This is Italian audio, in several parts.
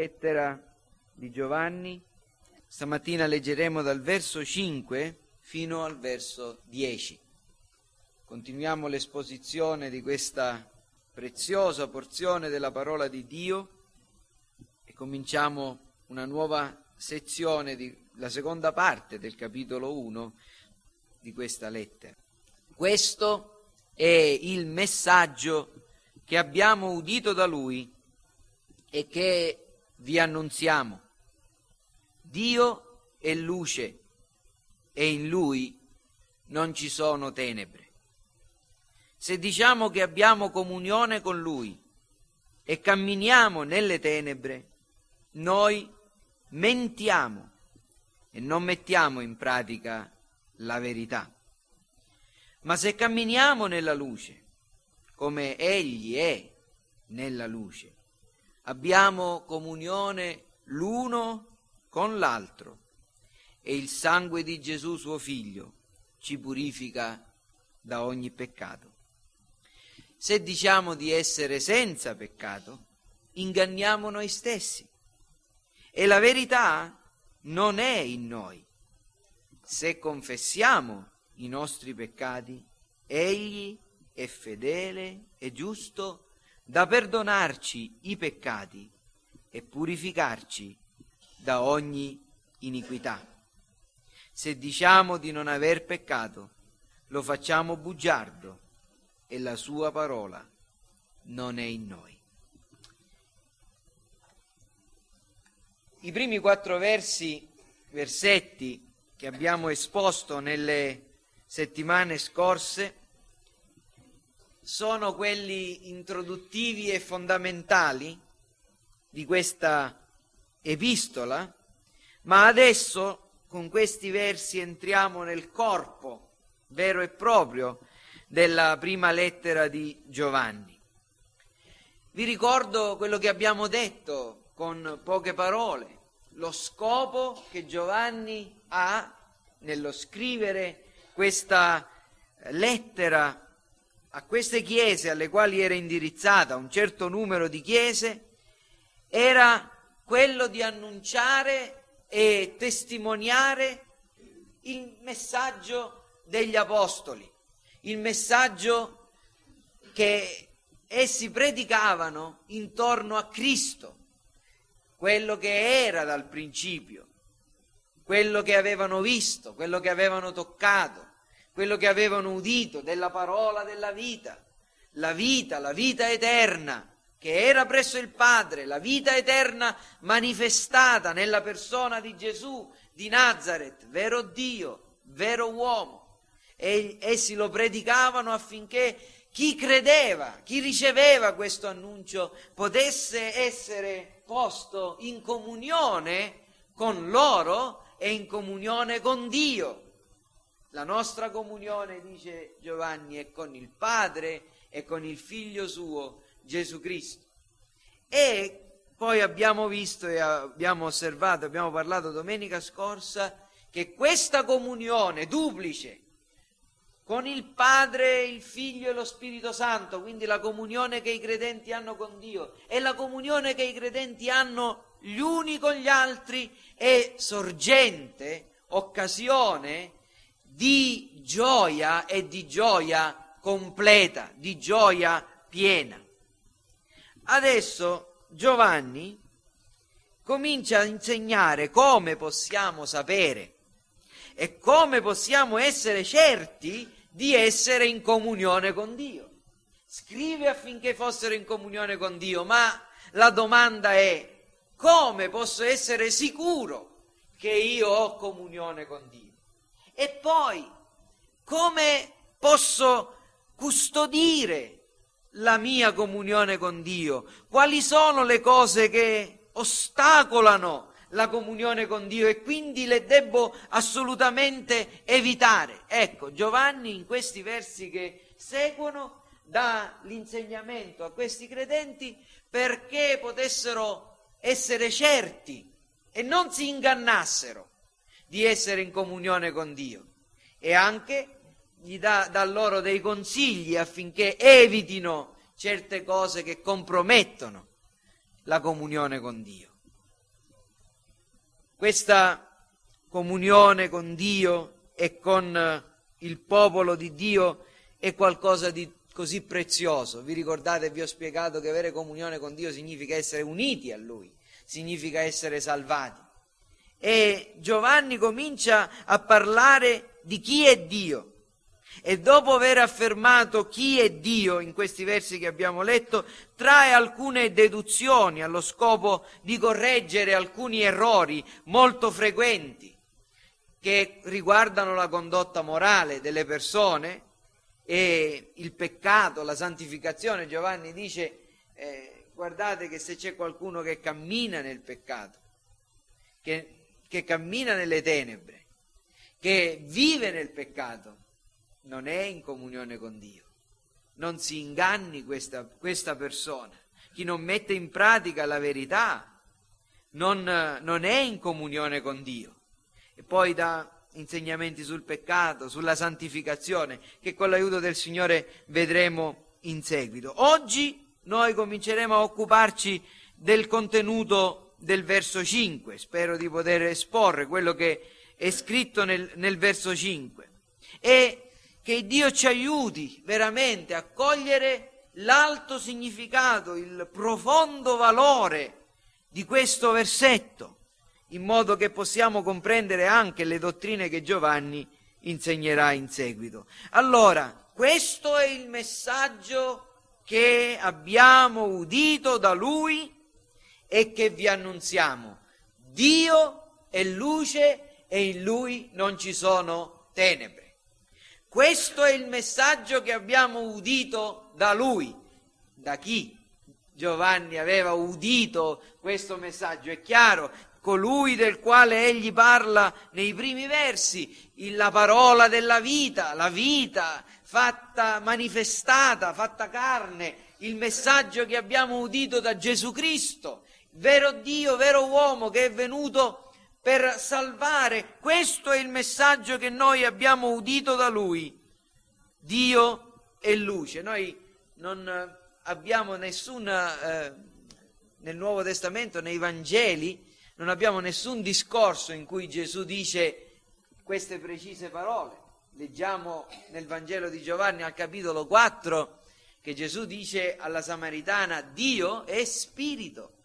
Lettera di Giovanni. Stamattina leggeremo dal verso 5 fino al verso 10. Continuiamo l'esposizione di questa preziosa porzione della parola di Dio e cominciamo una nuova sezione, di, la seconda parte del capitolo 1 di questa lettera. Questo è il messaggio che abbiamo udito da lui e che vi annunziamo. Dio è luce e in lui non ci sono tenebre. Se diciamo che abbiamo comunione con lui e camminiamo nelle tenebre, noi mentiamo e non mettiamo in pratica la verità. Ma se camminiamo nella luce, come egli è nella luce, abbiamo comunione l'uno con l'altro e il sangue di Gesù suo figlio ci purifica da ogni peccato. Se diciamo di essere senza peccato, inganniamo noi stessi e la verità non è in noi. Se confessiamo i nostri peccati, egli è fedele e giusto da perdonarci i peccati e purificarci da ogni iniquità. Se diciamo di non aver peccato, lo facciamo bugiardo e la sua parola non è in noi. I primi quattro versi, versetti che abbiamo esposto nelle settimane scorse sono quelli introduttivi e fondamentali di questa epistola, ma adesso con questi versi entriamo nel corpo vero e proprio della prima lettera di Giovanni. Vi ricordo quello che abbiamo detto con poche parole, lo scopo che Giovanni ha nello scrivere questa lettera a queste chiese alle quali era indirizzata, un certo numero di chiese, era quello di annunciare e testimoniare il messaggio degli apostoli, il messaggio che essi predicavano intorno a Cristo, quello che era dal principio, quello che avevano visto, quello che avevano toccato, quello che avevano udito della parola della vita, la vita, la vita eterna che era presso il Padre, la vita eterna manifestata nella persona di Gesù di Nazareth, vero Dio, vero uomo. E essi lo predicavano affinché chi credeva, chi riceveva questo annuncio potesse essere posto in comunione con loro e in comunione con Dio. La nostra comunione, dice Giovanni, è con il Padre e con il Figlio suo, Gesù Cristo. E poi abbiamo visto e abbiamo osservato, abbiamo parlato domenica scorsa, che questa comunione duplice con il Padre, il Figlio e lo Spirito Santo, quindi la comunione che i credenti hanno con Dio e la comunione che i credenti hanno gli uni con gli altri, è sorgente, occasione di gioia e di gioia completa, di gioia piena. Adesso Giovanni comincia a insegnare come possiamo sapere e come possiamo essere certi di essere in comunione con Dio. Scrive affinché fossero in comunione con Dio, ma la domanda è come posso essere sicuro che io ho comunione con Dio? E poi, come posso custodire la mia comunione con Dio? Quali sono le cose che ostacolano la comunione con Dio e quindi le debbo assolutamente evitare? Ecco, Giovanni in questi versi che seguono dà l'insegnamento a questi credenti perché potessero essere certi e non si ingannassero di essere in comunione con Dio e anche gli dà, dà loro dei consigli affinché evitino certe cose che compromettono la comunione con Dio. questa comunione con Dio e con il popolo di Dio è qualcosa di così prezioso. Vi ricordate, vi ho spiegato che avere comunione con Dio significa essere uniti a Lui, significa essere salvati. E Giovanni comincia a parlare di chi è Dio. E dopo aver affermato chi è Dio in questi versi che abbiamo letto, trae alcune deduzioni allo scopo di correggere alcuni errori molto frequenti che riguardano la condotta morale delle persone e il peccato, la santificazione. Giovanni dice, eh, guardate che se c'è qualcuno che cammina nel peccato, che, che cammina nelle tenebre, che vive nel peccato, non è in comunione con Dio. Non si inganni questa, questa persona. Chi non mette in pratica la verità non, non è in comunione con Dio. E poi da insegnamenti sul peccato, sulla santificazione, che con l'aiuto del Signore vedremo in seguito. Oggi noi cominceremo a occuparci del contenuto del verso 5, spero di poter esporre quello che è scritto nel, nel verso 5 e che Dio ci aiuti veramente a cogliere l'alto significato, il profondo valore di questo versetto in modo che possiamo comprendere anche le dottrine che Giovanni insegnerà in seguito. Allora, questo è il messaggio che abbiamo udito da lui e che vi annunziamo. Dio è luce e in lui non ci sono tenebre. Questo è il messaggio che abbiamo udito da lui. Da chi? Giovanni aveva udito questo messaggio. È chiaro colui del quale egli parla nei primi versi, la parola della vita, la vita fatta manifestata, fatta carne, il messaggio che abbiamo udito da Gesù Cristo, vero Dio, vero uomo che è venuto per salvare. Questo è il messaggio che noi abbiamo udito da Lui. Dio è luce. Noi non abbiamo nessuna, eh, nel Nuovo Testamento, nei Vangeli, non abbiamo nessun discorso in cui Gesù dice queste precise parole. Leggiamo nel Vangelo di Giovanni al capitolo 4 che Gesù dice alla Samaritana Dio è spirito.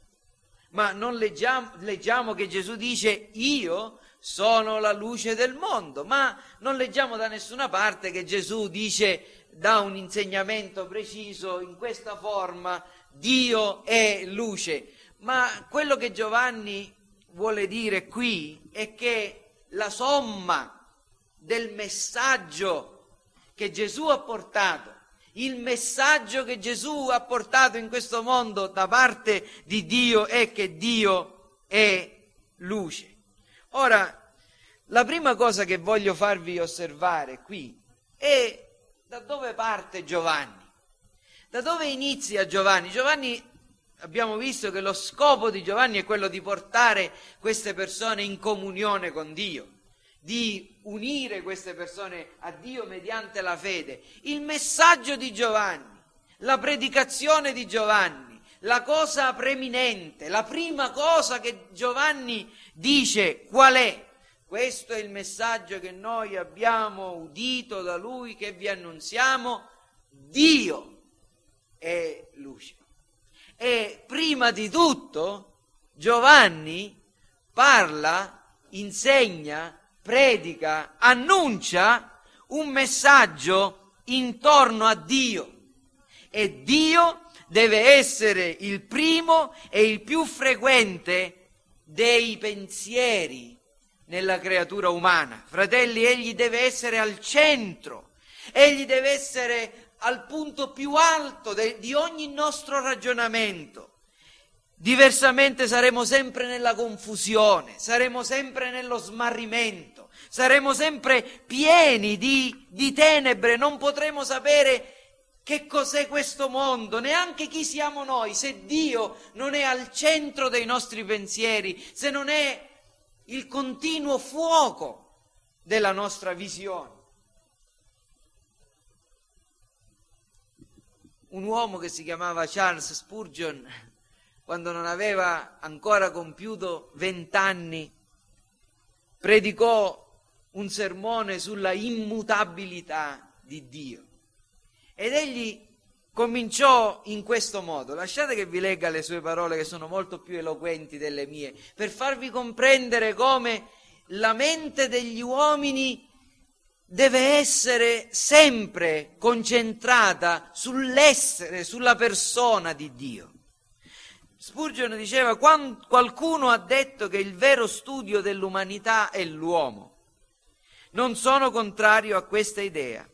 Ma non leggiamo, leggiamo che Gesù dice io sono la luce del mondo, ma non leggiamo da nessuna parte che Gesù dice da un insegnamento preciso in questa forma Dio è luce. Ma quello che Giovanni vuole dire qui è che la somma del messaggio che Gesù ha portato, il messaggio che Gesù ha portato in questo mondo da parte di Dio è che Dio è luce. Ora, la prima cosa che voglio farvi osservare qui è da dove parte Giovanni. Da dove inizia Giovanni? Giovanni abbiamo visto che lo scopo di Giovanni è quello di portare queste persone in comunione con Dio, di unire queste persone a Dio mediante la fede. Il messaggio di Giovanni, la predicazione di Giovanni, la cosa preeminente, la prima cosa che Giovanni dice qual è? Questo è il messaggio che noi abbiamo udito da lui, che vi annunziamo. Dio è luce. E prima di tutto Giovanni parla, insegna, predica, annuncia un messaggio intorno a Dio. E Dio deve essere il primo e il più frequente dei pensieri nella creatura umana. Fratelli, egli deve essere al centro, egli deve essere al punto più alto de, di ogni nostro ragionamento. Diversamente saremo sempre nella confusione, saremo sempre nello smarrimento, saremo sempre pieni di, di tenebre, non potremo sapere che cos'è questo mondo, neanche chi siamo noi, se Dio non è al centro dei nostri pensieri, se non è il continuo fuoco della nostra visione. un uomo che si chiamava Charles Spurgeon, quando non aveva ancora compiuto vent'anni, predicò un sermone sulla immutabilità di Dio. Ed egli cominciò in questo modo. Lasciate che vi legga le sue parole che sono molto più eloquenti delle mie, per farvi comprendere come la mente degli uomini deve essere sempre concentrata sull'essere, sulla persona di Dio. Spurgeon diceva, qualcuno ha detto che il vero studio dell'umanità è l'uomo. Non sono contrario a questa idea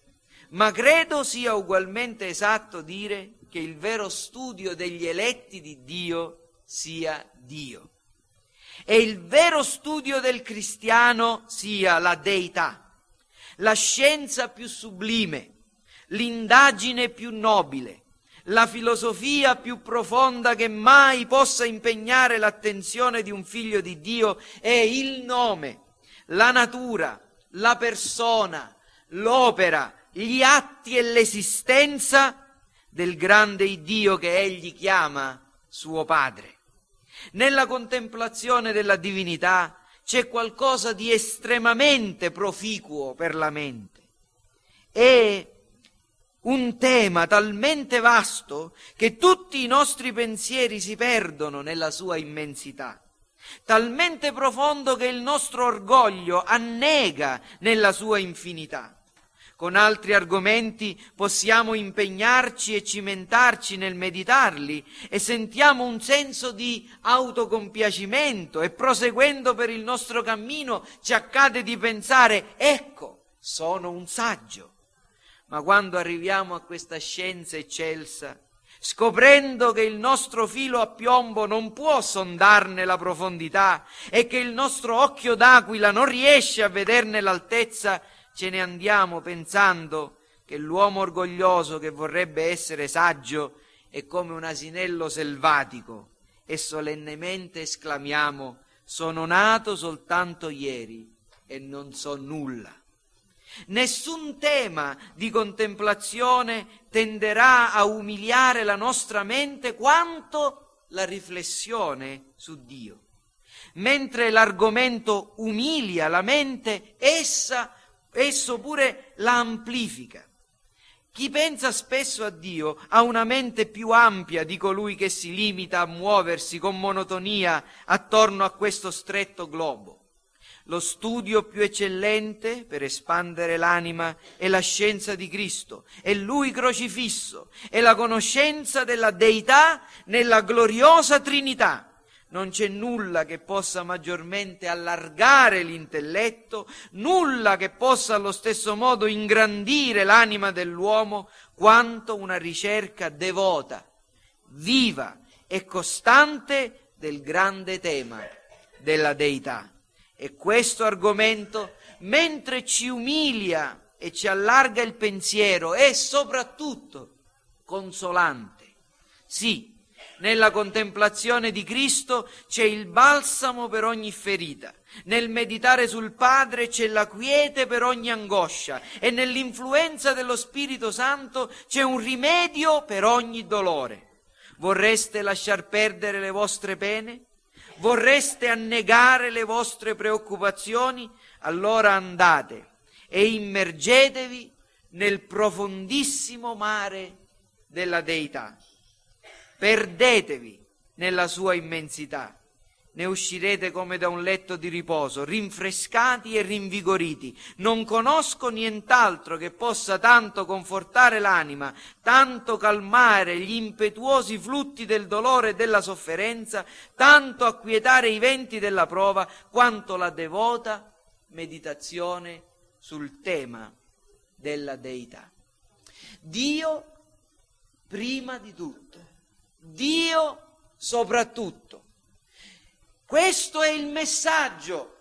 ma credo sia ugualmente esatto dire che il vero studio degli eletti di Dio sia Dio e il vero studio del cristiano sia la deità, la scienza più sublime, l'indagine più nobile, la filosofia più profonda che mai possa impegnare l'attenzione di un figlio di Dio è il nome, la natura, la persona, l'opera, gli atti e l'esistenza del grande Dio che egli chiama suo Padre. Nella contemplazione della divinità c'è qualcosa di estremamente proficuo per la mente. È un tema talmente vasto che tutti i nostri pensieri si perdono nella sua immensità, talmente profondo che il nostro orgoglio annega nella sua infinità con altri argomenti possiamo impegnarci e cimentarci nel meditarli e sentiamo un senso di autocompiacimento e proseguendo per il nostro cammino ci accade di pensare ecco, sono un saggio. Ma quando arriviamo a questa scienza eccelsa, scoprendo che il nostro filo a piombo non può sondarne la profondità e che il nostro occhio d'aquila non riesce a vederne l'altezza, ce ne andiamo pensando che l'uomo orgoglioso che vorrebbe essere saggio è come un asinello selvatico e solennemente esclamiamo sono nato soltanto ieri e non so nulla. Nessun tema di contemplazione tenderà a umiliare la nostra mente quanto la riflessione su Dio. Mentre l'argomento umilia la mente, essa esso pure la amplifica. Chi pensa spesso a Dio ha una mente più ampia di colui che si limita a muoversi con monotonia attorno a questo stretto globo. Lo studio più eccellente per espandere l'anima è la scienza di Cristo, è Lui crocifisso, è la conoscenza della Deità nella gloriosa Trinità non c'è nulla che possa maggiormente allargare l'intelletto, nulla che possa allo stesso modo ingrandire l'anima dell'uomo quanto una ricerca devota, viva e costante del grande tema della deità. E questo argomento, mentre ci umilia e ci allarga il pensiero, è soprattutto consolante. Sì, nella contemplazione di Cristo c'è il balsamo per ogni ferita. Nel meditare sul Padre c'è la quiete per ogni angoscia e nell'influenza dello Spirito Santo c'è un rimedio per ogni dolore. Vorreste lasciar perdere le vostre pene? Vorreste annegare le vostre preoccupazioni? Allora andate e immergetevi nel profondissimo mare della Deità perdetevi nella sua immensità. Ne uscirete come da un letto di riposo, rinfrescati e rinvigoriti. Non conosco nient'altro che possa tanto confortare l'anima, tanto calmare gli impetuosi flutti del dolore e della sofferenza, tanto acquietare i venti della prova, quanto la devota meditazione sul tema della deità. Dio prima di tutto Dio soprattutto. Questo è il messaggio,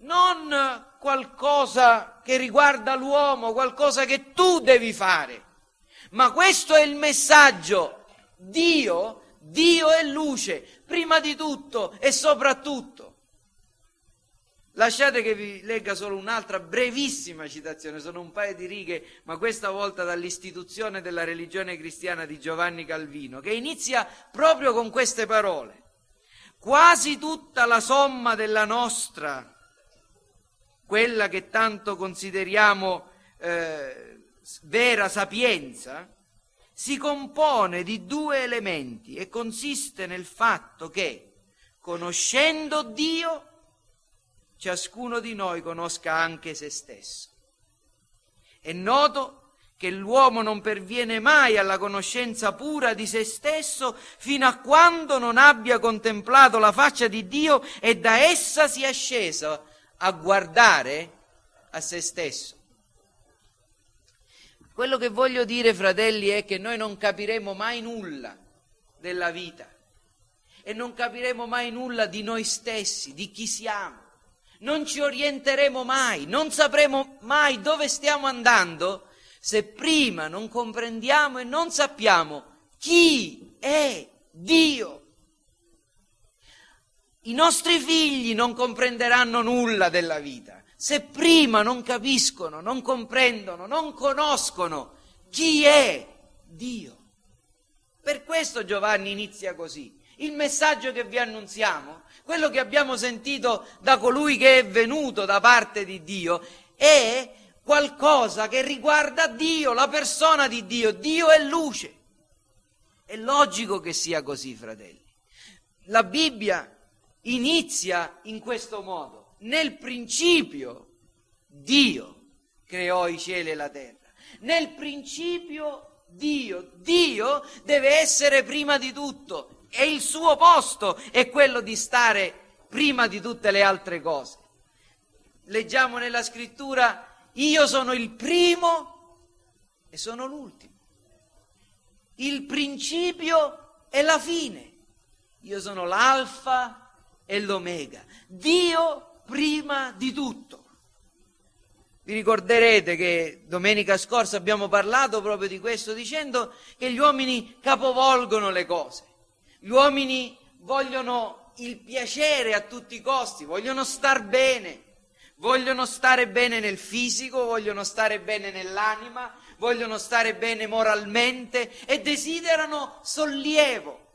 non qualcosa che riguarda l'uomo, qualcosa che tu devi fare, ma questo è il messaggio. Dio, Dio è luce, prima di tutto e soprattutto. Lasciate che vi legga solo un'altra brevissima citazione, sono un paio di righe, ma questa volta dall'istituzione della religione cristiana di Giovanni Calvino, che inizia proprio con queste parole. Quasi tutta la somma della nostra quella che tanto consideriamo eh, vera sapienza, si compone di due elementi e consiste nel fatto che, conoscendo Dio, ciascuno di noi conosca anche se stesso. È noto che l'uomo non perviene mai alla conoscenza pura di se stesso fino a quando non abbia contemplato la faccia di Dio e da essa sia sceso a guardare a se stesso. Quello che voglio dire, fratelli, è che noi non capiremo mai nulla della vita e non capiremo mai nulla di noi stessi, di chi siamo. Non ci orienteremo mai, non sapremo mai dove stiamo andando se prima non comprendiamo e non sappiamo chi è Dio. I nostri figli non comprenderanno nulla della vita se prima non capiscono, non comprendono, non conoscono chi è Dio. Per questo Giovanni inizia così. Il messaggio che vi annunziamo, quello che abbiamo sentito da colui che è venuto da parte di Dio, è qualcosa che riguarda Dio, la persona di Dio. Dio è luce. È logico che sia così, fratelli. La Bibbia inizia in questo modo nel principio Dio creò i cieli e la terra. Nel principio Dio, Dio deve essere prima di tutto e il suo posto è quello di stare prima di tutte le altre cose. Leggiamo nella scrittura, io sono il primo e sono l'ultimo. Il principio e la fine. Io sono l'alfa e l'omega. Dio prima di tutto. Vi ricorderete che domenica scorsa abbiamo parlato proprio di questo dicendo che gli uomini capovolgono le cose. Gli uomini vogliono il piacere a tutti i costi, vogliono star bene, vogliono stare bene nel fisico, vogliono stare bene nell'anima, vogliono stare bene moralmente e desiderano sollievo.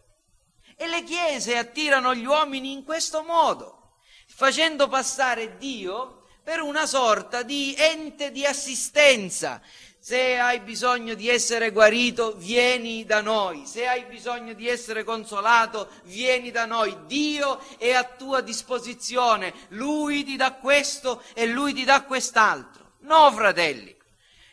E le chiese attirano gli uomini in questo modo facendo passare Dio per una sorta di ente di assistenza. Se hai bisogno di essere guarito, vieni da noi. Se hai bisogno di essere consolato, vieni da noi. Dio è a tua disposizione. Lui ti dà questo e lui ti dà quest'altro. No, fratelli.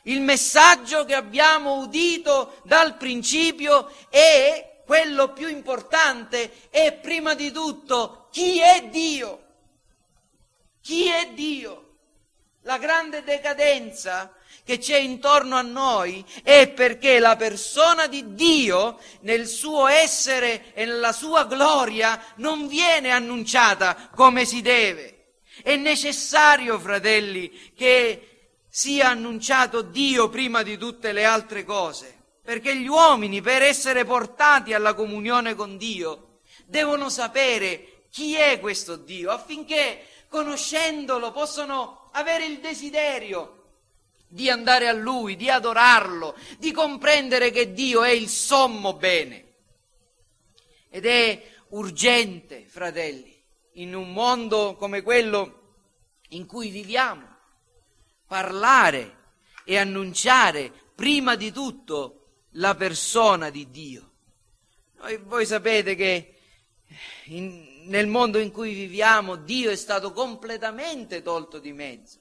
Il messaggio che abbiamo udito dal principio è quello più importante è prima di tutto chi è Dio. Chi è Dio? La grande decadenza che c'è intorno a noi è perché la persona di Dio nel suo essere e nella sua gloria non viene annunciata come si deve. È necessario, fratelli, che sia annunciato Dio prima di tutte le altre cose, perché gli uomini per essere portati alla comunione con Dio devono sapere chi è questo Dio affinché conoscendolo, possono avere il desiderio di andare a Lui, di adorarlo, di comprendere che Dio è il sommo bene. Ed è urgente, fratelli, in un mondo come quello in cui viviamo, parlare e annunciare prima di tutto la persona di Dio. Noi, voi sapete che in, nel mondo in cui viviamo Dio è stato completamente tolto di mezzo.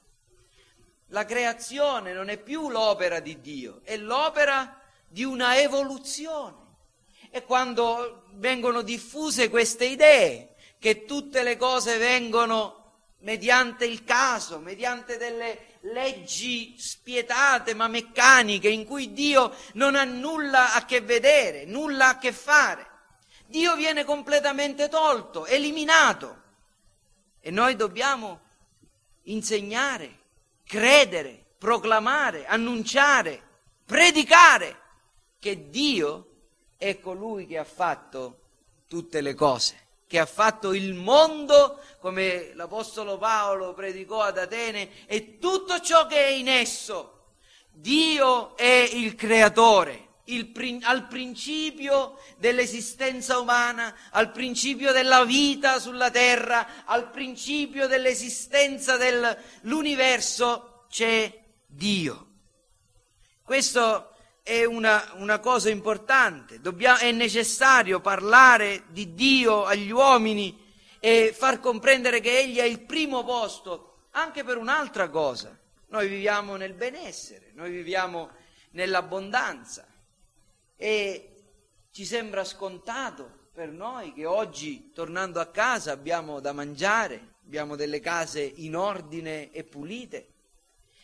La creazione non è più l'opera di Dio, è l'opera di una evoluzione. E quando vengono diffuse queste idee, che tutte le cose vengono mediante il caso, mediante delle leggi spietate ma meccaniche in cui Dio non ha nulla a che vedere, nulla a che fare. Dio viene completamente tolto, eliminato. E noi dobbiamo insegnare, credere, proclamare, annunciare, predicare che Dio è colui che ha fatto tutte le cose, che ha fatto il mondo, come l'Apostolo Paolo predicò ad Atene, e tutto ciò che è in esso. Dio è il creatore, il, al principio dell'esistenza umana, al principio della vita sulla terra, al principio dell'esistenza dell'universo, c'è Dio. Questo è una, una cosa importante, Dobbiamo, è necessario parlare di Dio agli uomini e far comprendere che Egli è il primo posto anche per un'altra cosa. Noi viviamo nel benessere, noi viviamo nell'abbondanza e ci sembra scontato per noi che oggi, tornando a casa, abbiamo da mangiare, abbiamo delle case in ordine e pulite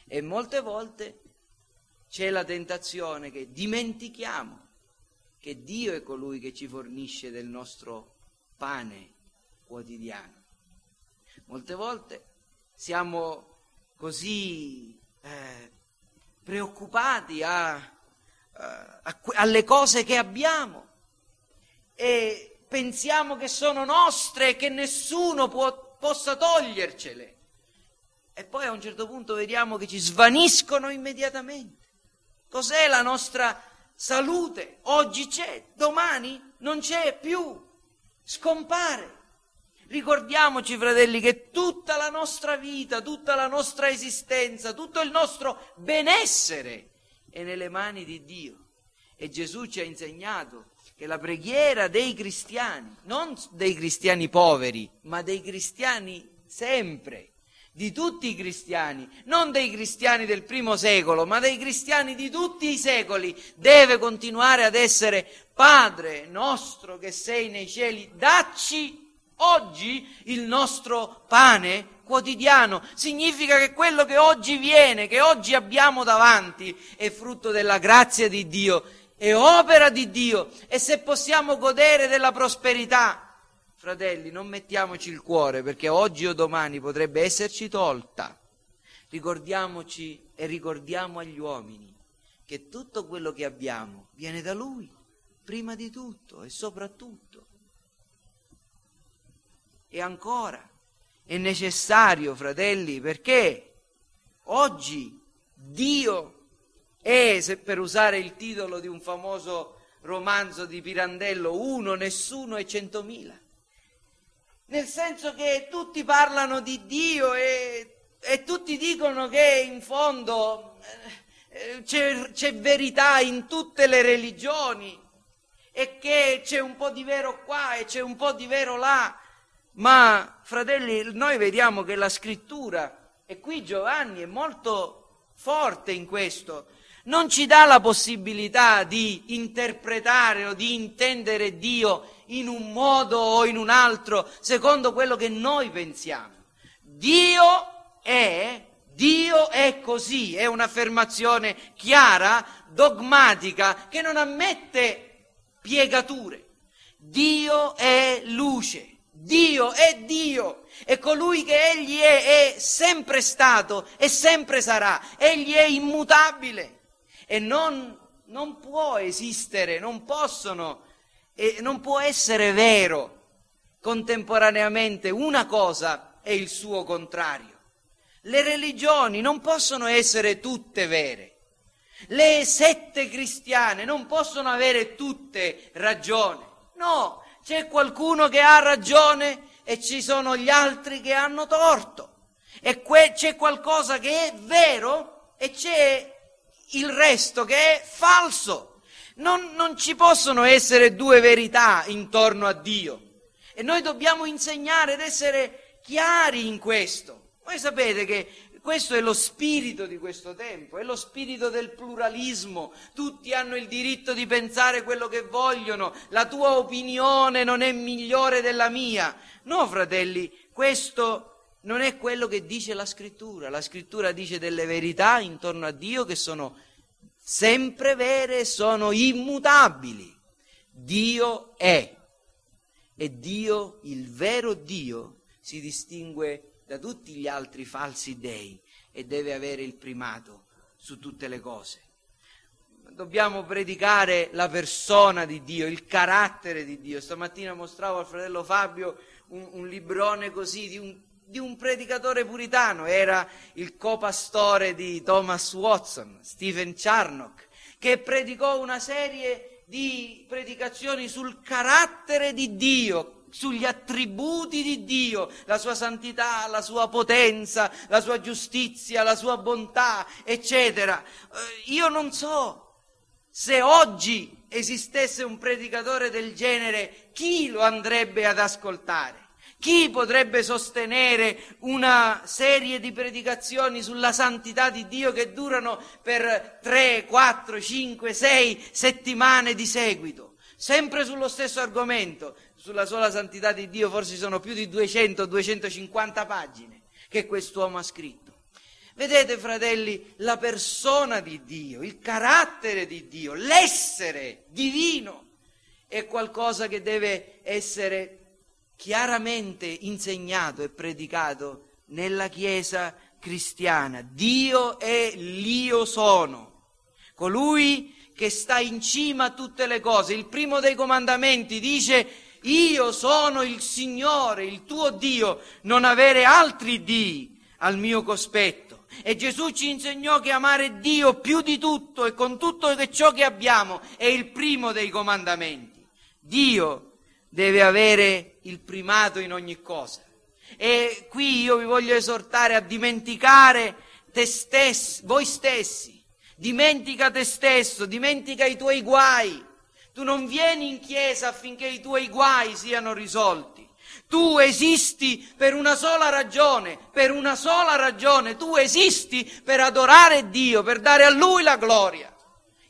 e molte volte c'è la tentazione che dimentichiamo che Dio è colui che ci fornisce del nostro pane quotidiano. Molte volte siamo così eh, preoccupati a, alle cose che abbiamo e pensiamo che sono nostre e che nessuno può, possa togliercele. E poi a un certo punto vediamo che ci svaniscono immediatamente. Cos'è la nostra salute? Oggi c'è, domani non c'è più, scompare. Ricordiamoci, fratelli, che tutta la nostra vita, tutta la nostra esistenza, tutto il nostro benessere è nelle mani di Dio. E Gesù ci ha insegnato che la preghiera dei cristiani, non dei cristiani poveri, ma dei cristiani sempre, di tutti i cristiani, non dei cristiani del primo secolo, ma dei cristiani di tutti i secoli, deve continuare ad essere Padre nostro che sei nei cieli, dacci oggi il nostro pane quotidiano. Significa che quello che oggi viene, che oggi abbiamo davanti, è frutto della grazia di Dio, è opera di Dio e se possiamo godere della prosperità, fratelli, non mettiamoci il cuore perché oggi o domani potrebbe esserci tolta. Ricordiamoci e ricordiamo agli uomini che tutto quello che abbiamo viene da Lui, prima di tutto e soprattutto. E ancora, è necessario, fratelli, perché oggi Dio è, se per usare il titolo di un famoso romanzo di Pirandello, uno, nessuno e centomila. Nel senso che tutti parlano di Dio e, e tutti dicono che in fondo eh, c'è, c'è verità in tutte le religioni e che c'è un po' di vero qua e c'è un po' di vero là. Ma, fratelli, noi vediamo che la scrittura, e qui Giovanni è molto forte in questo, non ci dà la possibilità di interpretare o di intendere Dio in un modo o in un altro, secondo quello che noi pensiamo. Dio è, Dio è così, è un'affermazione chiara, dogmatica, che non ammette piegature. Dio è luce. Dio è Dio e colui che Egli è è sempre stato e sempre sarà. Egli è immutabile e non, non può esistere, non possono, e non può essere vero contemporaneamente una cosa e il suo contrario. Le religioni non possono essere tutte vere. Le sette cristiane non possono avere tutte ragione. No, c'è qualcuno che ha ragione e ci sono gli altri che hanno torto. E que- c'è qualcosa che è vero e c'è il resto che è falso. Non, non ci possono essere due verità intorno a Dio. E noi dobbiamo insegnare ed essere chiari in questo. Voi sapete che questo è lo spirito di questo tempo, è lo spirito del pluralismo. Tutti hanno il diritto di pensare quello che vogliono, la tua opinione non è migliore della mia. No, fratelli, questo non è quello che dice la scrittura. La scrittura dice delle verità intorno a Dio che sono sempre vere e sono immutabili. Dio è. E Dio, il vero Dio, si distingue da tutti gli altri falsi dei e deve avere il primato su tutte le cose. Dobbiamo predicare la persona di Dio, il carattere di Dio. Stamattina mostravo al fratello Fabio un, un librone così di un, di un predicatore puritano, era il copastore di Thomas Watson, Stephen Charnock, che predicò una serie di predicazioni sul carattere di Dio, sugli attributi di Dio, la sua santità, la sua potenza, la sua giustizia, la sua bontà, eccetera. Eh, io non so se oggi esistesse un predicatore del genere, chi lo andrebbe ad ascoltare? Chi potrebbe sostenere una serie di predicazioni sulla santità di Dio che durano per 3, 4, 5, 6 settimane di seguito? Sempre sullo stesso argomento, sulla sola santità di Dio forse sono più di 200-250 pagine che quest'uomo ha scritto. Vedete, fratelli, la persona di Dio, il carattere di Dio, l'essere divino è qualcosa che deve essere chiaramente insegnato e predicato nella Chiesa cristiana. Dio è l'io sono, colui che sta in cima a tutte le cose. Il primo dei comandamenti dice io sono il Signore, il tuo Dio, non avere altri Dii al mio cospetto. E Gesù ci insegnò che amare Dio più di tutto e con tutto ciò che abbiamo è il primo dei comandamenti. Dio deve avere il primato in ogni cosa. E qui io vi voglio esortare a dimenticare te stessi, voi stessi. Dimentica te stesso, dimentica i tuoi guai. Tu non vieni in chiesa affinché i tuoi guai siano risolti. Tu esisti per una sola ragione, per una sola ragione. Tu esisti per adorare Dio, per dare a Lui la gloria.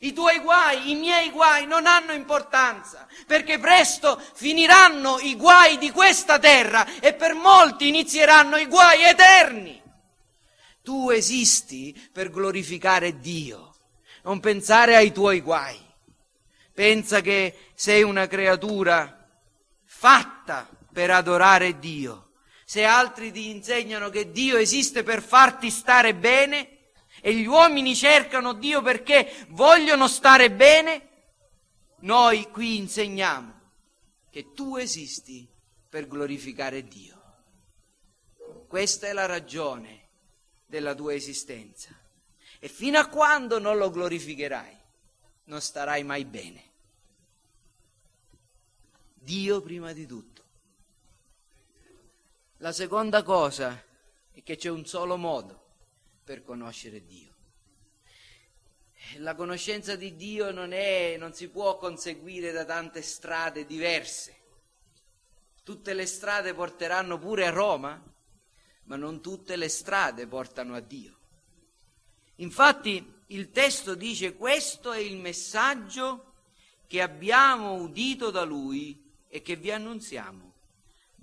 I tuoi guai, i miei guai non hanno importanza, perché presto finiranno i guai di questa terra e per molti inizieranno i guai eterni. Tu esisti per glorificare Dio, non pensare ai tuoi guai. Pensa che sei una creatura fatta per adorare Dio. Se altri ti insegnano che Dio esiste per farti stare bene e gli uomini cercano Dio perché vogliono stare bene, noi qui insegniamo che tu esisti per glorificare Dio. Questa è la ragione della tua esistenza. E fino a quando non lo glorificherai, non starai mai bene. Dio prima di tutto. La seconda cosa è che c'è un solo modo per conoscere Dio. La conoscenza di Dio non, è, non si può conseguire da tante strade diverse. Tutte le strade porteranno pure a Roma, ma non tutte le strade portano a Dio. Infatti il testo dice questo è il messaggio che abbiamo udito da Lui e che vi annunziamo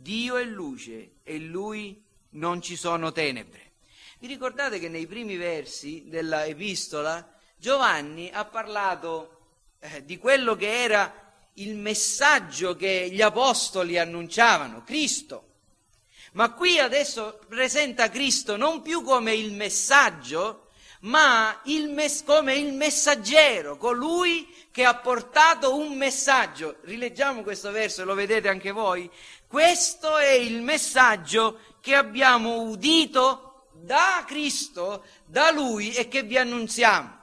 Dio è luce e in lui non ci sono tenebre. Vi ricordate che nei primi versi della epistola Giovanni ha parlato eh, di quello che era il messaggio che gli apostoli annunciavano, Cristo. Ma qui adesso presenta Cristo non più come il messaggio, ma il mes- come il messaggero, colui che ha portato un messaggio. Rileggiamo questo verso, lo vedete anche voi. Questo è il messaggio che abbiamo udito da Cristo, da Lui e che vi annunziamo.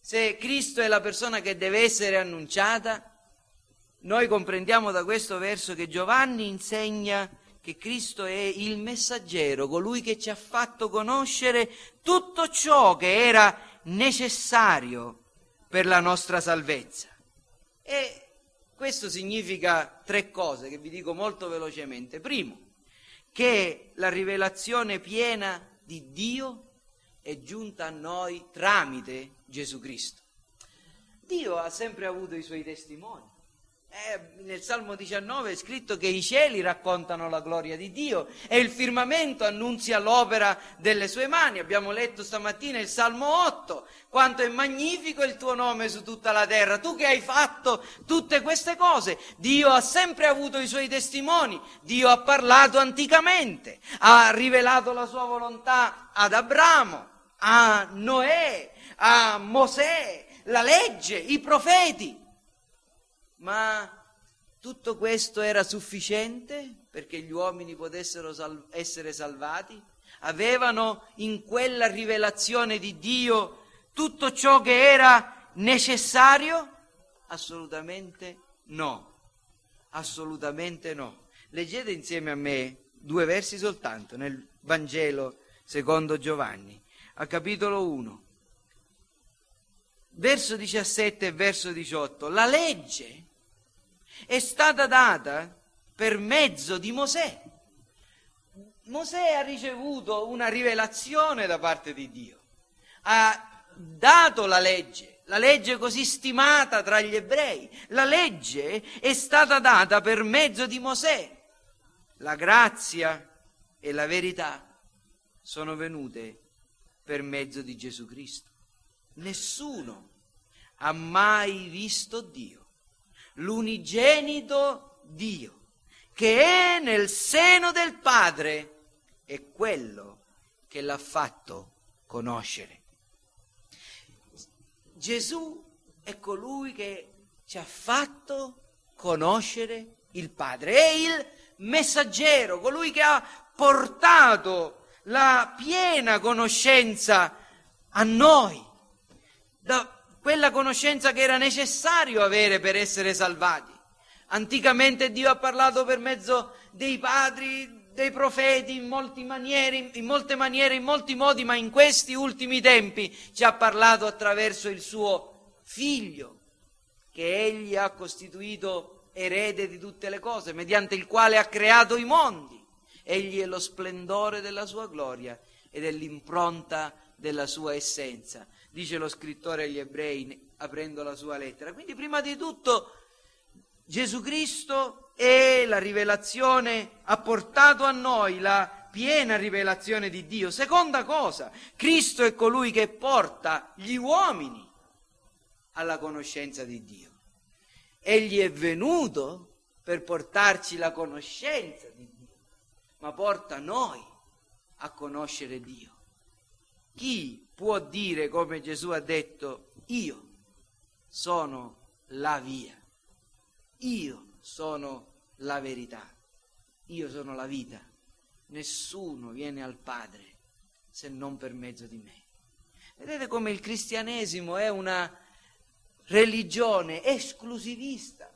Se Cristo è la persona che deve essere annunciata, noi comprendiamo da questo verso che Giovanni insegna che Cristo è il messaggero, colui che ci ha fatto conoscere tutto ciò che era necessario per la nostra salvezza. E questo significa tre cose che vi dico molto velocemente. Primo, che la rivelazione piena di Dio è giunta a noi tramite Gesù Cristo. Dio ha sempre avuto i suoi testimoni. Eh, nel Salmo 19 è scritto che i cieli raccontano la gloria di Dio e il firmamento annunzia l'opera delle sue mani. Abbiamo letto stamattina il Salmo 8, quanto è magnifico il tuo nome su tutta la terra. Tu che hai fatto tutte queste cose, Dio ha sempre avuto i suoi testimoni, Dio ha parlato anticamente, ha rivelato la sua volontà ad Abramo, a Noè, a Mosè, la legge, i profeti. Ma tutto questo era sufficiente perché gli uomini potessero sal- essere salvati? Avevano in quella rivelazione di Dio tutto ciò che era necessario? Assolutamente no. Assolutamente no. Leggete insieme a me due versi soltanto nel Vangelo secondo Giovanni, a capitolo 1, verso 17 e verso 18. La legge è stata data per mezzo di Mosè. Mosè ha ricevuto una rivelazione da parte di Dio, ha dato la legge, la legge così stimata tra gli ebrei. La legge è stata data per mezzo di Mosè. La grazia e la verità sono venute per mezzo di Gesù Cristo. Nessuno ha mai visto Dio, l'unigenito Dio che è nel seno del Padre è quello che l'ha fatto conoscere. Gesù è colui che ci ha fatto conoscere il Padre, è il messaggero, colui che ha portato la piena conoscenza a noi, da quella conoscenza che era necessario avere per essere salvati. Anticamente Dio ha parlato per mezzo dei padri, dei profeti in, maniere, in molte maniere, in molti modi, ma in questi ultimi tempi ci ha parlato attraverso il suo figlio, che egli ha costituito erede di tutte le cose, mediante il quale ha creato i mondi. Egli è lo splendore della sua gloria ed è l'impronta della sua essenza, dice lo scrittore agli ebrei aprendo la sua lettera. Quindi prima di tutto Gesù Cristo e la rivelazione ha portato a noi la piena rivelazione di Dio. Seconda cosa, Cristo è colui che porta gli uomini alla conoscenza di Dio. Egli è venuto per portarci la conoscenza di Dio, ma porta noi a conoscere Dio. Chi può dire come Gesù ha detto, io sono la via? Io sono la verità, io sono la vita. Nessuno viene al Padre se non per mezzo di me. Vedete come il cristianesimo è una religione esclusivista.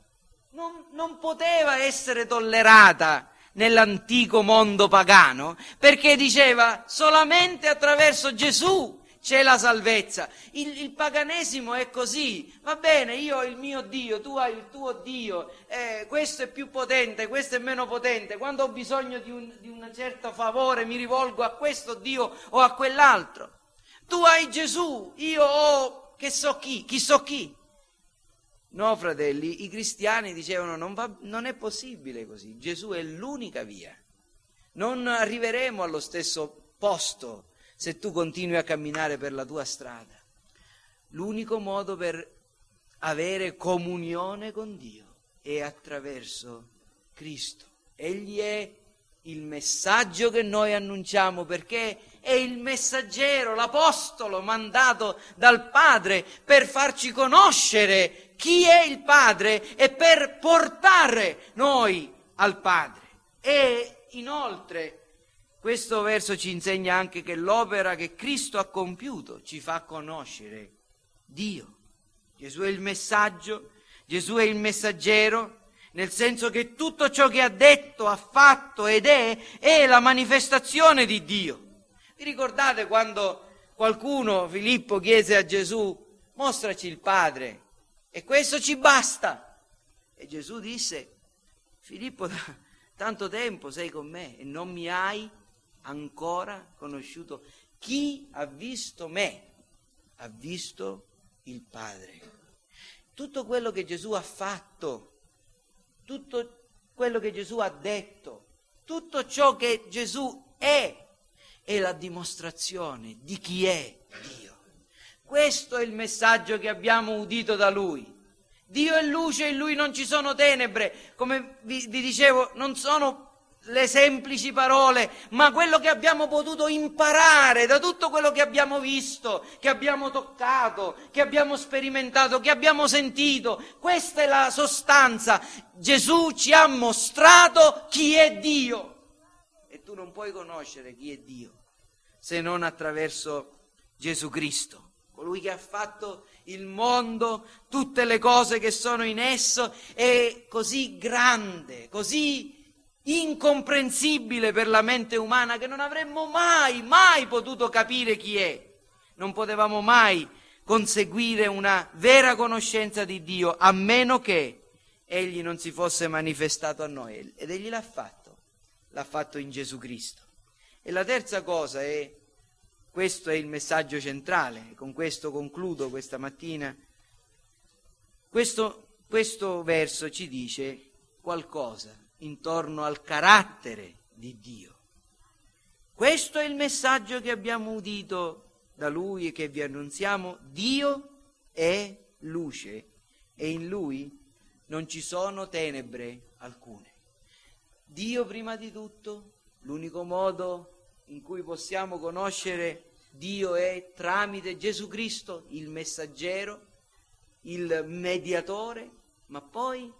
Non, non poteva essere tollerata nell'antico mondo pagano perché diceva solamente attraverso Gesù c'è la salvezza. Il, il, paganesimo è così, va bene, io ho il mio Dio, tu hai il tuo Dio, eh, questo è più potente, questo è meno potente, quando ho bisogno di un, di un certo favore mi rivolgo a questo Dio o a quell'altro. Tu hai Gesù, io ho che so chi, chi so chi. No, fratelli, i cristiani dicevano non, va, non è possibile così, Gesù è l'unica via. Non arriveremo allo stesso posto se tu continui a camminare per la tua strada. L'unico modo per avere comunione con Dio è attraverso Cristo. Egli è il messaggio che noi annunciamo perché è il messaggero, l'apostolo mandato dal Padre per farci conoscere chi è il Padre e per portare noi al Padre. E inoltre questo verso ci insegna anche che l'opera che Cristo ha compiuto ci fa conoscere Dio. Gesù è il messaggio, Gesù è il messaggero, nel senso che tutto ciò che ha detto, ha fatto ed è, è la manifestazione di Dio. Vi ricordate quando qualcuno, Filippo, chiese a Gesù, mostraci il Padre, e questo ci basta. E Gesù disse, Filippo, da tanto tempo sei con me e non mi hai ancora conosciuto. Chi ha visto me ha visto il Padre. Tutto quello che Gesù ha fatto, tutto quello che Gesù ha detto, tutto ciò che Gesù è, è la dimostrazione di chi è Dio. Questo è il messaggio che abbiamo udito da Lui. Dio è luce in Lui non ci sono tenebre. Come vi, vi dicevo, non sono le semplici parole, ma quello che abbiamo potuto imparare da tutto quello che abbiamo visto, che abbiamo toccato, che abbiamo sperimentato, che abbiamo sentito. Questa è la sostanza. Gesù ci ha mostrato chi è Dio. E tu non puoi conoscere chi è Dio se non attraverso Gesù Cristo colui che ha fatto il mondo, tutte le cose che sono in esso, è così grande, così incomprensibile per la mente umana che non avremmo mai, mai potuto capire chi è. Non potevamo mai conseguire una vera conoscenza di Dio a meno che Egli non si fosse manifestato a noi. Ed Egli l'ha fatto, l'ha fatto in Gesù Cristo. E la terza cosa è, questo è il messaggio centrale, con questo concludo questa mattina, questo, questo verso ci dice qualcosa intorno al carattere di Dio. Questo è il messaggio che abbiamo udito da Lui e che vi annunziamo. Dio è luce e in Lui non ci sono tenebre alcune. Dio prima di tutto, l'unico modo in cui possiamo conoscere Dio è tramite Gesù Cristo, il messaggero, il mediatore, ma poi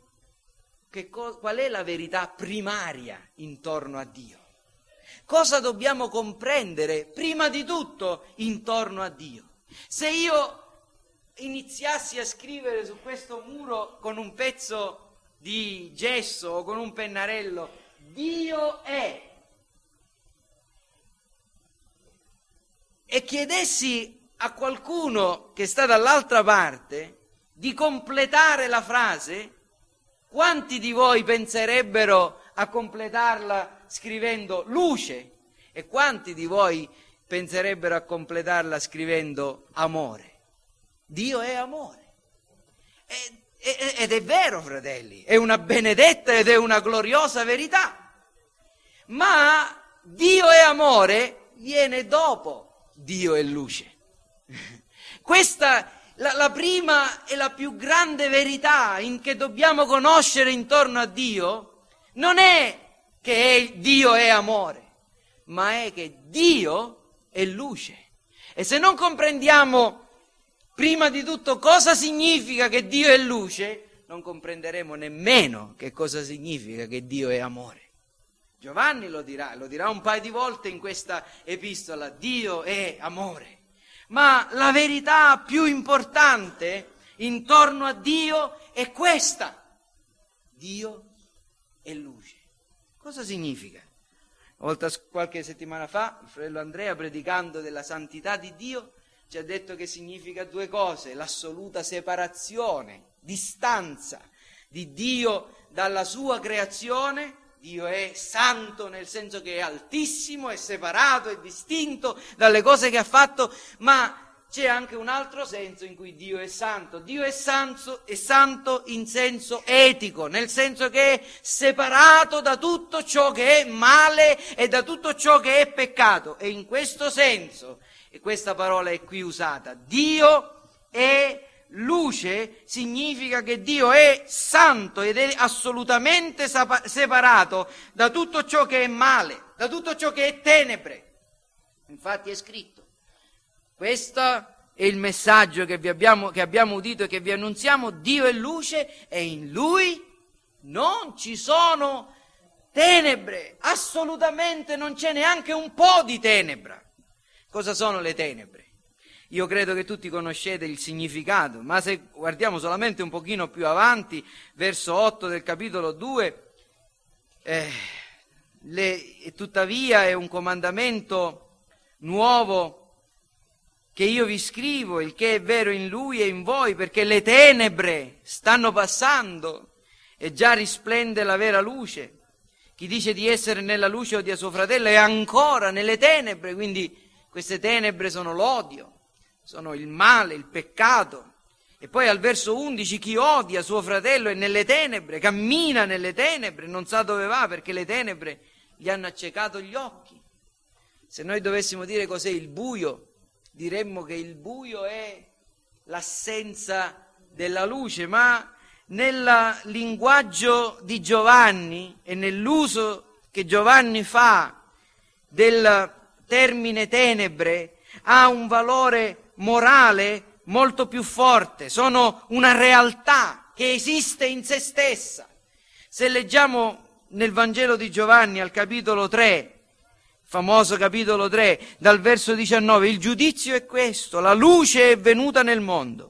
co- qual è la verità primaria intorno a Dio? Cosa dobbiamo comprendere prima di tutto intorno a Dio? Se io iniziassi a scrivere su questo muro con un pezzo di gesso o con un pennarello, Dio è, e chiedessi a qualcuno che sta dall'altra parte di completare la frase, quanti di voi penserebbero a completarla scrivendo luce e quanti di voi penserebbero a completarla scrivendo amore? Dio è amore. Ed è vero, fratelli, è una benedetta ed è una gloriosa verità. Ma Dio è amore viene dopo Dio è luce. Questa la, la prima e la più grande verità in che dobbiamo conoscere intorno a Dio non è che è, Dio è amore, ma è che Dio è luce. E se non comprendiamo prima di tutto cosa significa che Dio è luce, non comprenderemo nemmeno che cosa significa che Dio è amore. Giovanni lo dirà, lo dirà un paio di volte in questa epistola, Dio è amore. Ma la verità più importante intorno a Dio è questa. Dio è luce. Cosa significa? Volta, qualche settimana fa, il fratello Andrea, predicando della santità di Dio, ci ha detto che significa due cose, l'assoluta separazione, distanza di Dio dalla sua creazione Dio è santo nel senso che è altissimo, è separato, è distinto dalle cose che ha fatto, ma c'è anche un altro senso in cui Dio è santo. Dio è santo, è santo in senso etico, nel senso che è separato da tutto ciò che è male e da tutto ciò che è peccato. E in questo senso, e questa parola è qui usata, Dio è luce significa che Dio è santo ed è assolutamente separato da tutto ciò che è male, da tutto ciò che è tenebre. Infatti è scritto. Questo è il messaggio che, abbiamo, che abbiamo udito e che vi annunziamo. Dio è luce e in Lui non ci sono tenebre, assolutamente non c'è neanche un po' di tenebra. Cosa sono le tenebre? Io credo che tutti conoscete il significato, ma se guardiamo solamente un pochino più avanti, verso 8 del capitolo 2, eh, le, tuttavia è un comandamento nuovo che io vi scrivo, il che è vero in lui e in voi, perché le tenebre stanno passando e già risplende la vera luce. Chi dice di essere nella luce odia suo fratello è ancora nelle tenebre, quindi queste tenebre sono l'odio sono il male, il peccato. E poi al verso 11 chi odia suo fratello è nelle tenebre, cammina nelle tenebre, non sa dove va perché le tenebre gli hanno accecato gli occhi. Se noi dovessimo dire cos'è il buio, diremmo che il buio è l'assenza della luce, ma nel linguaggio di Giovanni e nell'uso che Giovanni fa del termine tenebre ha un valore morale molto più forte, sono una realtà che esiste in se stessa. Se leggiamo nel Vangelo di Giovanni al capitolo 3, famoso capitolo 3, dal verso 19, il giudizio è questo, la luce è venuta nel mondo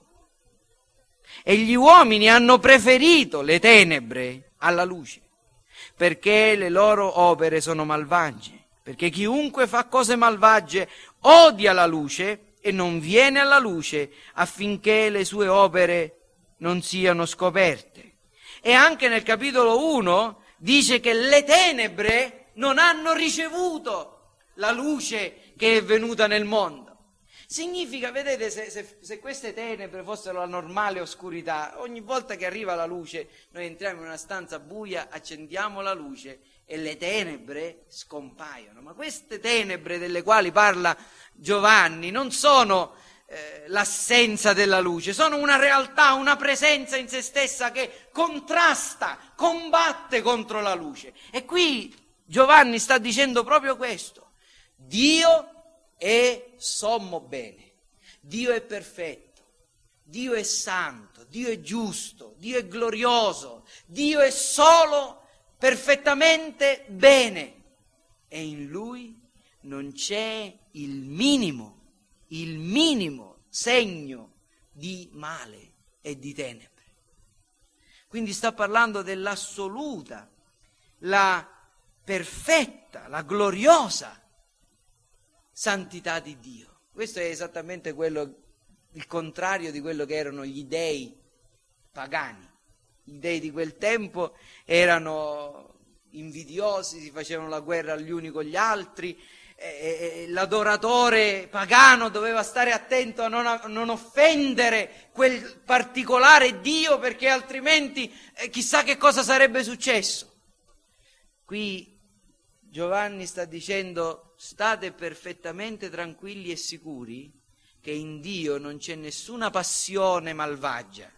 e gli uomini hanno preferito le tenebre alla luce, perché le loro opere sono malvagie, perché chiunque fa cose malvagie odia la luce e non viene alla luce affinché le sue opere non siano scoperte. E anche nel capitolo 1 dice che le tenebre non hanno ricevuto la luce che è venuta nel mondo. Significa, vedete, se, se, se, queste tenebre fossero la normale oscurità, ogni volta che arriva la luce, noi entriamo in una stanza buia, accendiamo la luce e le tenebre scompaiono. Ma queste tenebre delle quali parla Giovanni non sono eh, l'assenza della luce, sono una realtà, una presenza in se stessa che contrasta, combatte contro la luce. E qui Giovanni sta dicendo proprio questo. Dio è sommo bene, Dio è perfetto, Dio è santo, Dio è giusto, Dio è glorioso, Dio è solo perfettamente bene e in Lui non c'è il minimo, il minimo segno di male e di tenebre. Quindi sta parlando dell'assoluta, la perfetta, la gloriosa santità di Dio. Questo è esattamente quello, il contrario di quello che erano gli dei pagani. Gli dei di quel tempo erano invidiosi, si facevano la guerra gli uni con gli altri, l'adoratore pagano doveva stare attento a non, a non, offendere quel particolare Dio perché altrimenti eh, chissà che cosa sarebbe successo. Qui Giovanni sta dicendo state perfettamente tranquilli e sicuri che in Dio non c'è nessuna passione malvagia,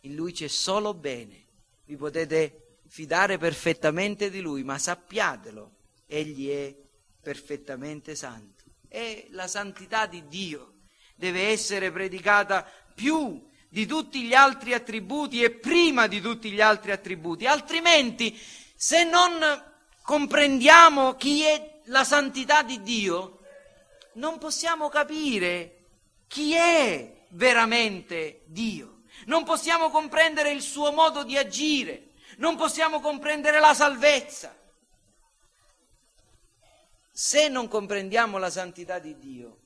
in Lui c'è solo bene. Vi potete fidare perfettamente di Lui, ma sappiatelo, Egli è perfettamente santo. E la santità di Dio deve essere predicata più di tutti gli altri attributi e prima di tutti gli altri attributi, altrimenti se non comprendiamo chi è la santità di Dio, non possiamo capire chi è veramente Dio. Non possiamo comprendere il suo modo di agire, non possiamo comprendere la salvezza. Se non comprendiamo la santità di Dio,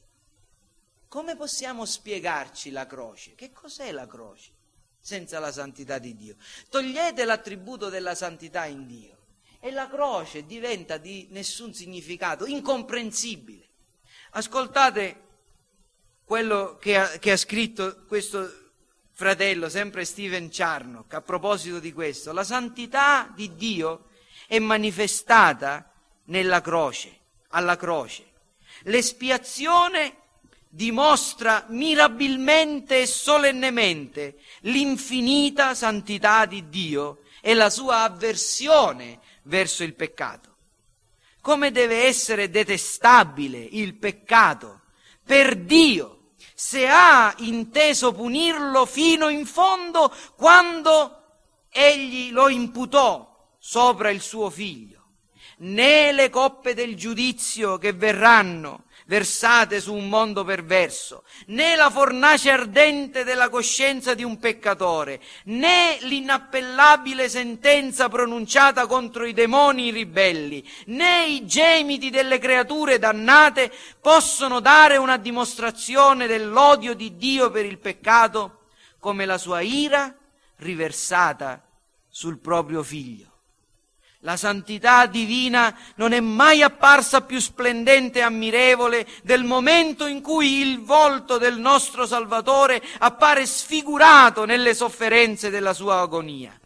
come possiamo spiegarci la croce? Che cos'è la croce senza la santità di Dio? Togliete l'attributo della santità in Dio e la croce diventa di nessun significato, incomprensibile. Ascoltate quello che ha, che ha scritto questo fratello, sempre Steven Charnock, a proposito di questo. La santità di Dio è manifestata nella croce, alla croce. L'espiazione dimostra mirabilmente e solennemente l'infinita santità di Dio e la sua avversione verso il peccato. Come deve essere detestabile il peccato per Dio se ha inteso punirlo fino in fondo quando egli lo imputò sopra il suo figlio. Né le coppe del giudizio che verranno versate su un mondo perverso, né la fornace ardente della coscienza di un peccatore, né l'inappellabile sentenza pronunciata contro i demoni ribelli, né i gemiti delle creature dannate possono dare una dimostrazione dell'odio di Dio per il peccato come la sua ira riversata sul proprio figlio. La santità divina non è mai apparsa più splendente e ammirevole del momento in cui il volto del nostro Salvatore appare sfigurato nelle sofferenze della sua agonia.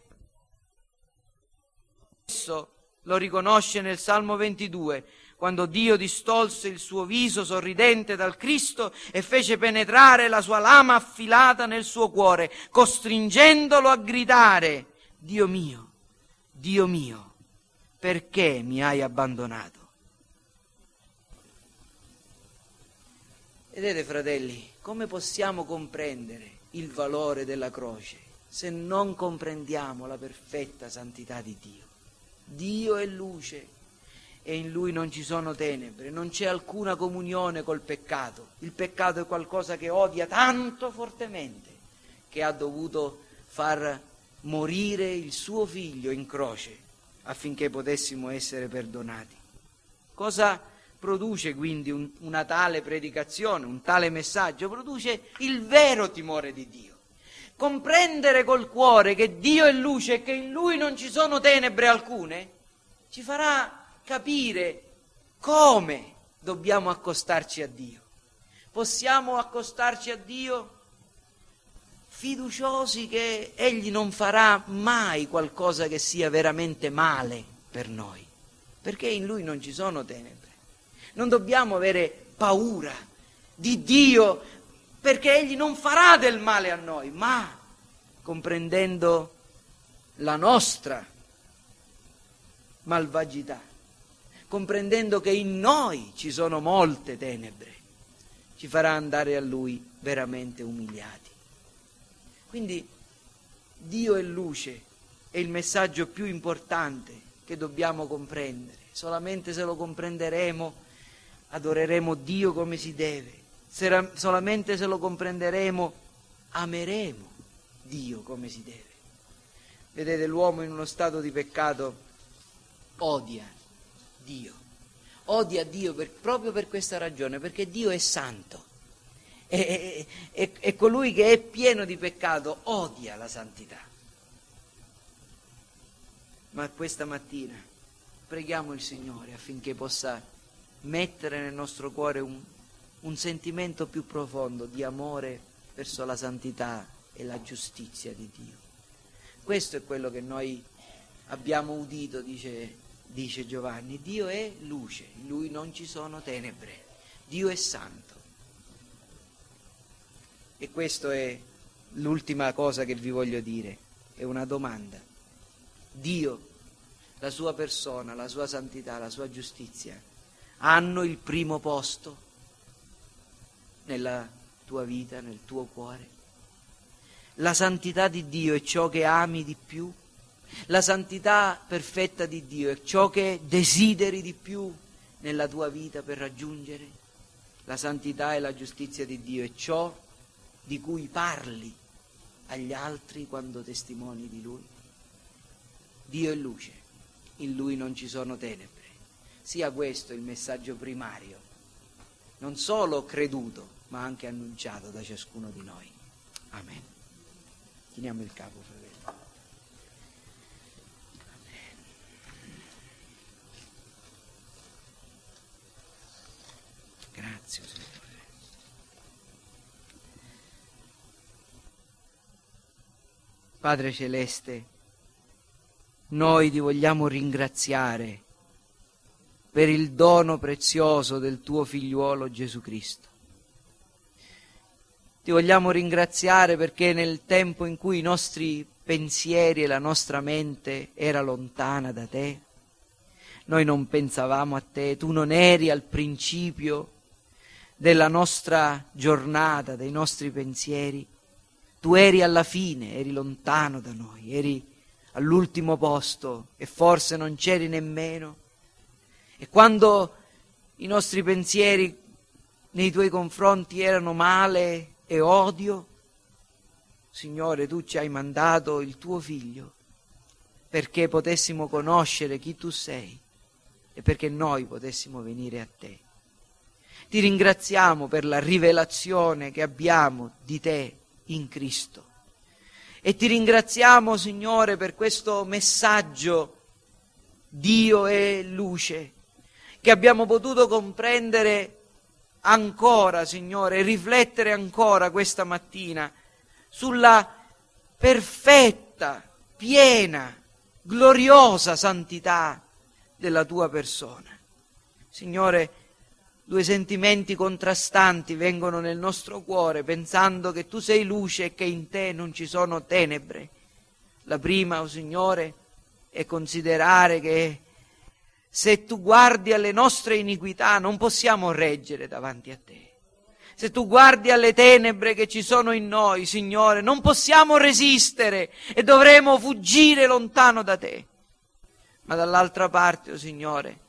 Esso lo riconosce nel Salmo 22, quando Dio distolse il suo viso sorridente dal Cristo e fece penetrare la sua lama affilata nel suo cuore, costringendolo a gridare, Dio mio, Dio mio perché mi hai abbandonato? Vedete fratelli, come possiamo comprendere il valore della croce se non comprendiamo la perfetta santità di Dio? Dio è luce e in lui non ci sono tenebre, non c'è alcuna comunione col peccato. Il peccato è qualcosa che odia tanto fortemente che ha dovuto far morire il suo figlio in croce affinché potessimo essere perdonati. Cosa produce quindi un, una tale predicazione, un tale messaggio? Produce il vero timore di Dio. Comprendere col cuore che Dio è luce e che in Lui non ci sono tenebre alcune, ci farà capire come dobbiamo accostarci a Dio. Possiamo accostarci a Dio fiduciosi che Egli non farà mai qualcosa che sia veramente male per noi, perché in Lui non ci sono tenebre. Non dobbiamo avere paura di Dio perché Egli non farà del male a noi, ma comprendendo la nostra malvagità comprendendo che in noi ci sono molte tenebre, ci farà andare a Lui veramente umiliati. Quindi Dio è luce, è il messaggio più importante che dobbiamo comprendere. Solamente se lo comprenderemo adoreremo Dio come si deve. Solamente se lo comprenderemo ameremo Dio come si deve. Vedete, l'uomo in uno stato di peccato odia Dio. Odia Dio per, proprio per questa ragione, perché Dio è santo. E, e, e colui che è pieno di peccato odia la santità. Ma questa mattina preghiamo il Signore affinché possa mettere nel nostro cuore un, un sentimento più profondo di amore verso la santità e la giustizia di Dio. Questo è quello che noi abbiamo udito, dice dice Giovanni, Dio è luce, in lui non ci sono tenebre, Dio è santo. E questa è l'ultima cosa che vi voglio dire, è una domanda. Dio, la sua persona, la sua santità, la sua giustizia, hanno il primo posto nella tua vita, nel tuo cuore? La santità di Dio è ciò che ami di più? La santità perfetta di Dio è ciò che desideri di più nella tua vita per raggiungere. La santità e la giustizia di Dio è ciò di cui parli agli altri quando testimoni di Lui. Dio è luce, in Lui non ci sono tenebre. Sia questo il messaggio primario, non solo creduto, ma anche annunciato da ciascuno di noi. Amen. Chiniamo il capo, fratello. Grazie, Signore. Padre Celeste, noi ti vogliamo ringraziare per il dono prezioso del tuo figliuolo Gesù Cristo. Ti vogliamo ringraziare perché nel tempo in cui i nostri pensieri e la nostra mente era lontana da te, noi non pensavamo a te, tu non eri al principio della nostra giornata, dei nostri pensieri. Tu eri alla fine, eri lontano da noi, eri all'ultimo posto e forse non c'eri nemmeno. E quando i nostri pensieri nei tuoi confronti erano male e odio, Signore, tu ci hai mandato il tuo figlio perché potessimo conoscere chi tu sei e perché noi potessimo venire a te. Ti ringraziamo per la rivelazione che abbiamo di te in Cristo. E ti ringraziamo, Signore, per questo messaggio Dio è luce, che abbiamo potuto comprendere ancora, Signore, e riflettere ancora questa mattina sulla perfetta, piena, gloriosa santità della tua persona. Signore, due sentimenti contrastanti vengono nel nostro cuore pensando che tu sei luce e che in te non ci sono tenebre. La prima, o oh Signore, è considerare che se tu guardi alle nostre iniquità non possiamo reggere davanti a te. Se tu guardi alle tenebre che ci sono in noi, Signore, non possiamo resistere e dovremo fuggire lontano da te. Ma dall'altra parte, o oh Signore,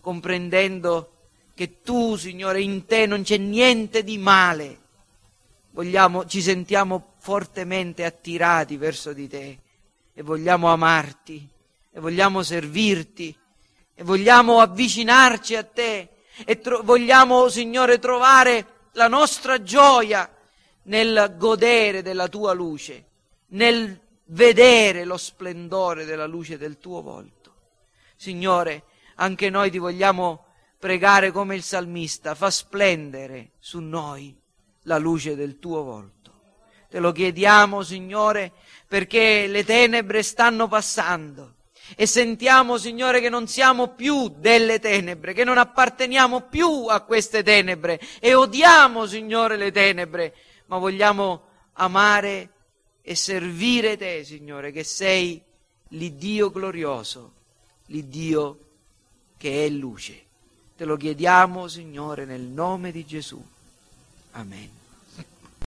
comprendendo che tu, Signore, in te non c'è niente di male. Vogliamo, ci sentiamo fortemente attirati verso di te e vogliamo amarti e vogliamo servirti e vogliamo avvicinarci a te e tro- vogliamo, Signore, trovare la nostra gioia nel godere della tua luce, nel vedere lo splendore della luce del tuo volto. Signore, anche noi ti vogliamo pregare come il salmista, fa splendere su noi la luce del tuo volto. Te lo chiediamo, Signore, perché le tenebre stanno passando e sentiamo, Signore, che non siamo più delle tenebre, che non apparteniamo più a queste tenebre e odiamo, Signore, le tenebre, ma vogliamo amare e servire te, Signore, che sei l'Iddio glorioso, l'Iddio che è luce. Te lo chiediamo, Signore, nel nome di Gesù. Amen.